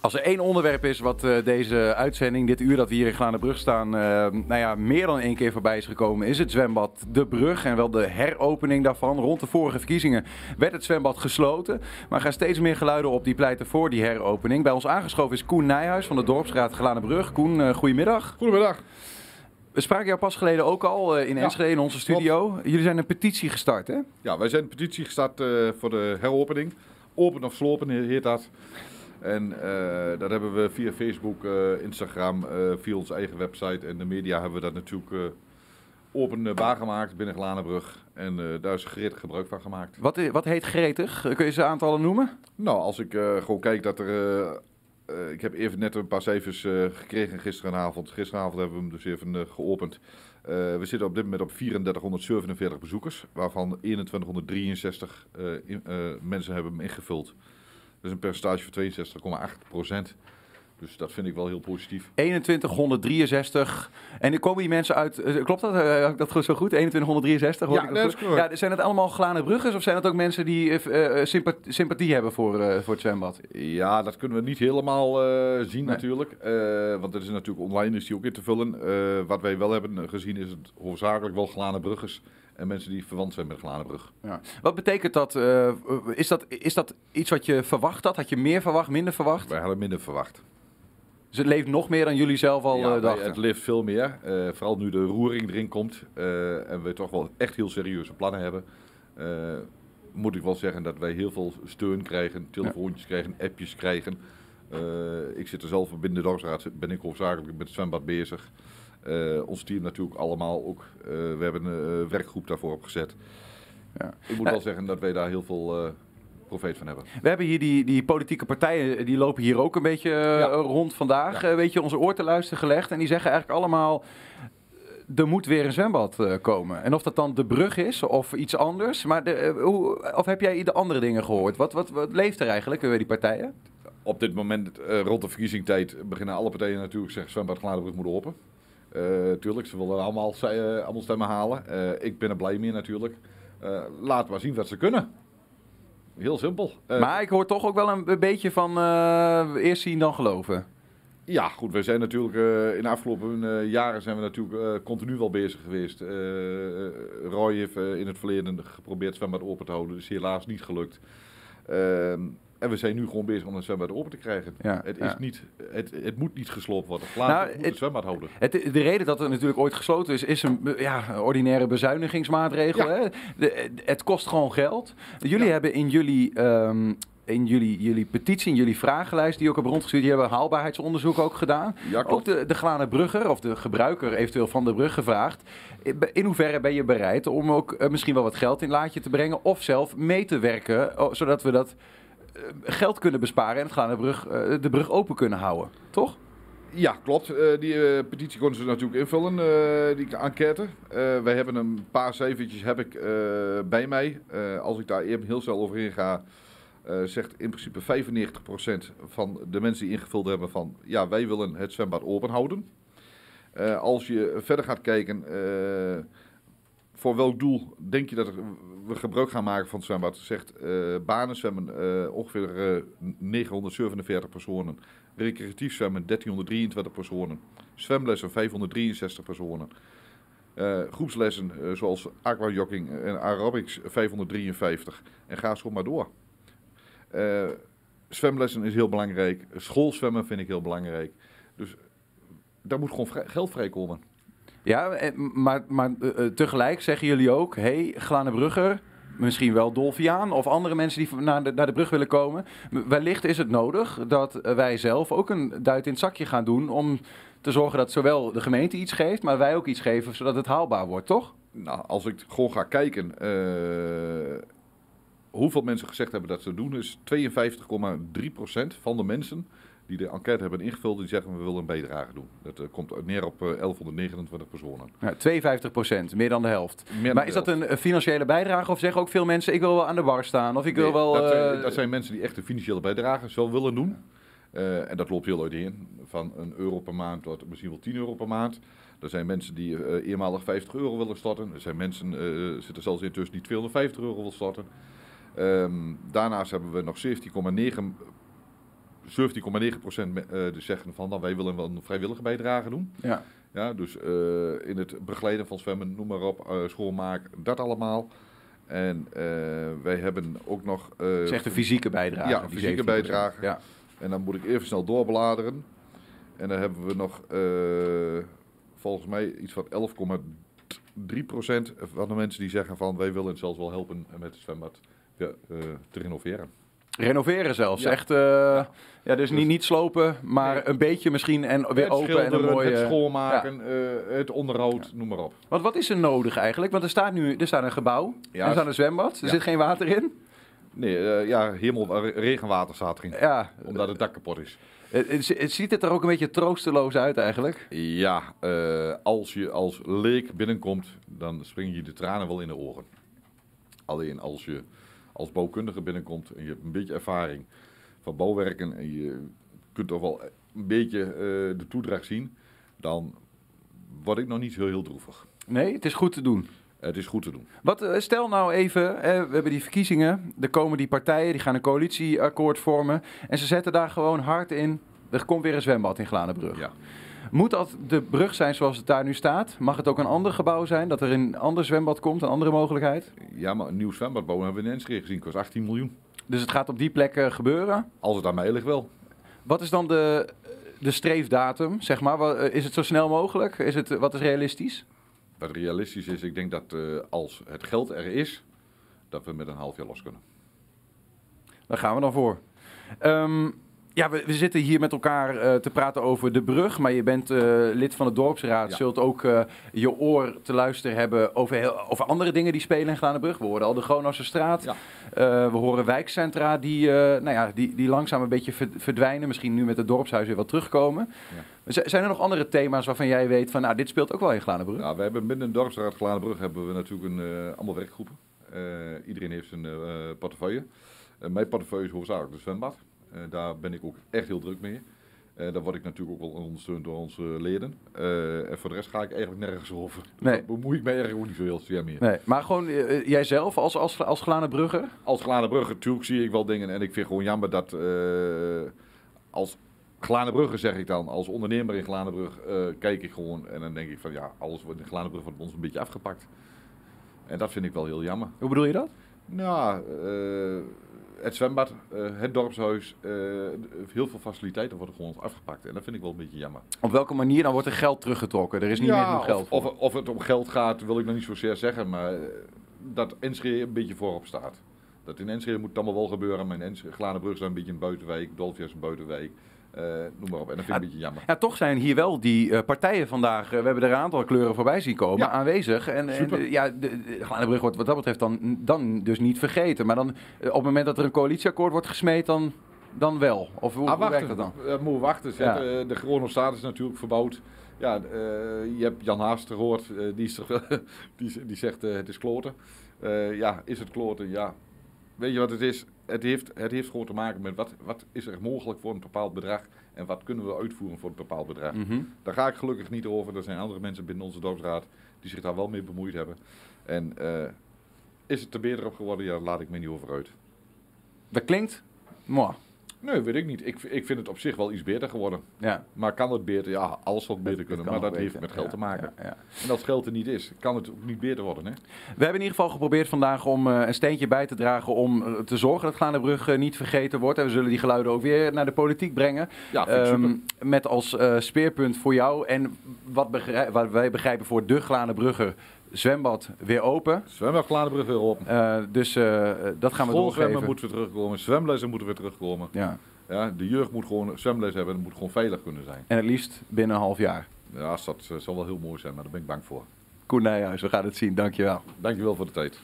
Als er één onderwerp is wat uh, deze uitzending, dit uur dat we hier in Glanenbrug staan, uh, nou ja, meer dan één keer voorbij is gekomen, is het zwembad De Brug en wel de heropening daarvan. Rond de vorige verkiezingen werd het zwembad gesloten, maar er gaan steeds meer geluiden op die pleiten voor die heropening. Bij ons aangeschoven is Koen Nijhuis van de Dorpsraad Glanenbrug. Koen, uh, goedemiddag. Goedemiddag. We spraken jou pas geleden ook al in Enschede in onze studio. Klopt. Jullie zijn een petitie gestart, hè? Ja, wij zijn een petitie gestart voor de heropening. Open of slopen heet dat. En uh, dat hebben we via Facebook, uh, Instagram, uh, via onze eigen website en de media hebben we dat natuurlijk openbaar gemaakt binnen Glanenbrug. En daar is gretig gebruik van gemaakt. Wat, wat heet gretig? Kun je ze aantallen noemen? Nou, als ik gewoon kijk dat er... ik heb even net een paar cijfers gekregen gisteravond. Gisteravond hebben we hem dus even geopend. we zitten op dit moment op 3447 bezoekers, waarvan 2163 in, mensen hebben hem ingevuld. Dat is een percentage van 62,8 procent. Dus dat vind ik wel heel positief. 2163. En er komen die mensen uit. Klopt dat? Uh, dat zo goed? 2163? Ja, dat goed? ja, zijn het allemaal glane bruggers of zijn het ook mensen die uh, sympathie, sympathie hebben voor, uh, voor het zwembad? Ja, dat kunnen we niet helemaal zien nee. natuurlijk. want er is natuurlijk online is die ook in te vullen. wat wij wel hebben gezien is het hoofdzakelijk wel glane bruggers en mensen die verwant zijn met Glanenbrug. Ja. Wat betekent dat, uh, is dat? Is dat iets wat je verwacht had? Had je meer verwacht, minder verwacht? Wij hadden minder verwacht. Dus het leeft nog meer dan jullie zelf al ja, uh, dachten? het leeft veel meer. Uh, vooral nu de roering erin komt en we toch wel echt heel serieuze plannen hebben. moet ik wel zeggen dat wij heel veel steun krijgen, telefoontjes ja. krijgen, appjes krijgen. ik zit er zelf binnen de dorpsraad, ben ik hoofdzakelijk met het zwembad bezig. Uh, ons team natuurlijk allemaal ook. Uh, we hebben een uh, werkgroep daarvoor opgezet. Ja. Ik moet wel zeggen dat wij daar heel veel profeet van hebben. We hebben hier die, die politieke partijen, die lopen hier ook een beetje ja. rond vandaag. Ja. weet je, onze oor te luisteren gelegd. En die zeggen eigenlijk allemaal, er moet weer een zwembad komen. En of dat dan de brug is of iets anders. Maar de, hoe, of heb jij de andere dingen gehoord? Wat, wat, wat leeft er eigenlijk bij die partijen? Op dit moment, rond de verkiezingstijd, beginnen alle partijen natuurlijk zeggen... zwembad Gladenbrug moet open. Uh, tuurlijk, ze willen allemaal, uh, allemaal stemmen halen. Uh, ik ben er blij mee natuurlijk. laten maar zien wat ze kunnen. Heel simpel. maar ik hoor toch ook wel een, een beetje van eerst zien dan geloven. Ja, goed. We zijn natuurlijk in de afgelopen jaren zijn we natuurlijk continu wel bezig geweest. Roy heeft in het verleden geprobeerd zwembad open te houden. Dat is helaas niet gelukt. Ehm, en we zijn nu gewoon bezig om een zwembad open te krijgen. Ja, het, is ja. niet, het, het moet niet gesloopt worden. Laat nou, het, het zwembad houden. Het, de reden dat het natuurlijk ooit gesloten is, is een ja, ordinaire bezuinigingsmaatregel. Ja. Hè? De, het kost gewoon geld. Jullie hebben in jullie... Um, in jullie, jullie petitie, in jullie vragenlijst die ook hebben rondgestuurd, die hebben haalbaarheidsonderzoek ook gedaan. Ja, ook de, de glane brugger of de gebruiker eventueel van de brug gevraagd. In hoeverre ben je bereid om ook uh, misschien wel wat geld in laadje te brengen of zelf mee te werken, oh, zodat we dat geld kunnen besparen en het gaan de brug, uh, de brug open kunnen houden, toch? Ja, klopt. Uh, die petitie konden ze natuurlijk invullen, die enquête. wij hebben een paar cijfertjes heb ik bij mij. als ik daar even heel snel overheen ga, zegt in principe 95% van de mensen die ingevuld hebben van... ja, wij willen het zwembad open houden. als je verder gaat kijken voor welk doel denk je dat we gebruik gaan maken van het zwembad? Zegt uh, banen zwemmen uh, ongeveer uh, 947 personen. Recreatief zwemmen 1323 personen. Zwemlessen 563 personen. Groepslessen zoals aquajogging en aerobics 553. En ga zo maar door. zwemlessen is heel belangrijk. Schoolzwemmen vind ik heel belangrijk. Dus daar moet gewoon geld vrijkomen. Ja, eh, maar, maar uh, tegelijk zeggen jullie ook: hé, hey, Glane Brugger, misschien wel Dolfiaan of andere mensen die naar de, naar de brug willen komen. Wellicht is het nodig dat wij zelf ook een duit in het zakje gaan doen om te zorgen dat zowel de gemeente iets geeft, maar wij ook iets geven zodat het haalbaar wordt, toch? Nou, als ik gewoon ga kijken. Hoeveel mensen gezegd hebben dat ze doen, is 52,3% van de mensen die de enquête hebben ingevuld, die zeggen we willen een bijdrage doen. Dat uh, komt neer op uh, 1129 personen. Ja, 52 procent, meer dan de helft. Maar is dat een financiële bijdrage of zeggen ook veel mensen ik wil wel aan de bar staan of ik nee, wil wel... Dat zijn, dat, zijn, mensen die echt een financiële bijdrage zo willen doen. En dat loopt heel uiteen, van een euro per maand tot misschien wel 10 euro per maand. Er zijn mensen die uh, eenmalig 50 euro willen storten. Er zijn mensen, uh, zitten zelfs intussen die 250 euro willen storten. Um, daarnaast hebben we nog 17,9 17,9% me- eh, dus zeggen van nou, wij willen wel een vrijwillige bijdrage doen. Ja. Ja, dus eh, in het begeleiden van zwemmen, noem maar op, eh, schoonmaak, dat allemaal. En wij hebben ook nog... Het is echt een fysieke bijdrage. Ja, fysieke 17%. bijdrage. Ja. En dan moet ik even snel doorbladeren. En dan hebben we nog volgens mij iets van 11,3% van de mensen die zeggen van wij willen zelfs wel helpen met het zwembad ja, te renoveren. Renoveren zelfs. Ja. Echt, eh, ja, dus niet, niet slopen, maar Nee. een beetje misschien en weer het open en een mooie... het schoonmaken, eh, het onderhoud, noem maar op. Want wat is er nodig eigenlijk? Want er staat nu er staat een gebouw, er staat een zwembad, er zit geen water in. Nee, eh, ja, eh, regenwater staat erin. Ja, Omdat het dak kapot is. het, ziet het er ook een beetje troosteloos uit eigenlijk. Ja, als je als leek binnenkomt, dan springen je de tranen wel in de oren. Alleen als je als bouwkundige binnenkomt en je hebt een beetje ervaring van bouwwerken en je kunt toch wel een beetje eh, de toedracht zien, dan word ik nog niet zo heel droevig. Nee, het is goed te doen. Het is goed te doen. Wat, eh, stel nou even, we hebben die verkiezingen, er komen die partijen, die gaan een coalitieakkoord vormen en ze zetten daar gewoon hard in. Er komt weer een zwembad in Glanenbrug. Ja. Moet dat de brug zijn zoals het daar nu staat? Mag het ook een ander gebouw zijn? Dat er een ander zwembad komt, een andere mogelijkheid? ja, maar een nieuw zwembad bouwen hebben we in Enschede gezien, kost 18 miljoen. Dus het gaat op die plek gebeuren. Als het aan mij ligt wel. Wat is dan de, de streefdatum, zeg maar? Is het zo snel mogelijk? Is het, wat is realistisch? Wat realistisch is, ik denk dat eh, als het geld er is, dat we met een half jaar los kunnen. Daar gaan we dan voor. Ehm, ja, we, we zitten hier met elkaar eh, te praten over de brug. Maar je bent eh, lid van de dorpsraad. Ja. Zult ook eh, je oor te luisteren hebben over, heel, over andere dingen die spelen in Glanenbrug. We horen al de Gronose straat. Ja. We horen wijkcentra die, nou ja, die, die langzaam een beetje ver- verdwijnen. Misschien nu met het dorpshuis weer wat terugkomen. Z- Zijn er nog andere thema's waarvan jij weet van... Nou, dit speelt ook wel in Glanenbrug? Ja, we hebben binnen de dorpsraad Glanenbrug hebben we natuurlijk een, allemaal werkgroepen. Iedereen heeft zijn portefeuille. Mijn portefeuille is hoofdzakelijk de zwembad. Eh, daar ben ik ook echt heel druk mee. Eh, daar word ik natuurlijk ook wel ondersteund door onze leden. Eh, en voor de rest ga ik eigenlijk nergens over. Dus Nee. daar bemoei ik mij eigenlijk ook niet zo heel zeer mee. Nee, maar gewoon jijzelf als, als, als Glanenbrugger? Als natuurlijk zie ik wel dingen. En ik vind gewoon jammer dat als Glanenbrugge zeg ik dan, als ondernemer in Glanenbrug kijk ik gewoon. En dan denk ik van ja, alles wordt in Glanenbrug wordt ons een beetje afgepakt. En dat vind ik wel heel jammer. Hoe bedoel je dat? Nou, het zwembad, eh, het dorpshuis, eh, heel veel faciliteiten worden gewoon afgepakt. En dat vind ik wel een beetje jammer. Op welke manier dan wordt er geld teruggetrokken? Er is niet meer genoeg geld of, voor. of, of het om geld gaat, wil ik nog niet zozeer zeggen, maar eh, dat Enschede een beetje voorop staat. Dat in Enschede moet het allemaal wel gebeuren, maar in Enschede, Glanenbrug is een beetje een buitenwijk, Dolfia is een buitenwijk, eh, noem maar op. En dat vind ik een beetje jammer. Ja, toch zijn hier wel die eh, partijen vandaag, eh, we hebben er een aantal kleuren voorbij zien komen, Ja. aanwezig. En, en ja, de, de Glanenbrug wordt wat dat betreft dan, dan dus niet vergeten. Maar dan, op het moment dat er een coalitieakkoord wordt gesmeed, dan, dan wel. Of hoe, Ah, hoe werkt wachten. dat dan? Moeten we wachten. Ja. Ja. De, de gewone staat is natuurlijk verbouwd. Ja, je hebt Jan Haast gehoord, eh, die, is die, die zegt het is kloten. Ja, is het kloten? Ja. Weet je wat het is? Het heeft, het heeft gewoon te maken met wat, wat is er mogelijk voor een bepaald bedrag en wat kunnen we uitvoeren voor een bepaald bedrag. Mhm. Daar ga ik gelukkig niet over. Er zijn andere mensen binnen onze dorpsraad die zich daar wel mee bemoeid hebben. En eh, is het er beter op geworden? Ja, daar laat ik me niet over uit. Dat klinkt, mooi. Nee, weet ik niet. Ik, ik vind het op zich wel iets beter geworden. Ja, Maar kan het beter? Ja, alles zal beter kunnen. Maar dat heeft met geld Ja, te maken. ja, ja. En als geld er niet is, kan het ook niet beter worden. Hè? We hebben in ieder geval geprobeerd vandaag om eh, een steentje bij te dragen om eh, te zorgen dat Glanenbrug eh, niet vergeten wordt. En we zullen die geluiden ook weer naar de politiek brengen. Ja, Ehm, met als speerpunt voor jou en wat, wat wij begrijpen voor de Glanenbrugger zwembad weer open. Zwembad Glanenbrug weer op. Eh, dus eh, dat gaan we doorgeven. moeten we terugkomen. Zwemlessen moeten weer terugkomen. Ja. Ja, de jeugd moet gewoon zwemles hebben. en moet gewoon veilig kunnen zijn. En het liefst binnen een half jaar. Ja, dat zal wel heel mooi zijn, maar daar ben ik bang voor. Koen Nijhuis, we gaan het zien. Dankjewel. Dankjewel voor de tijd.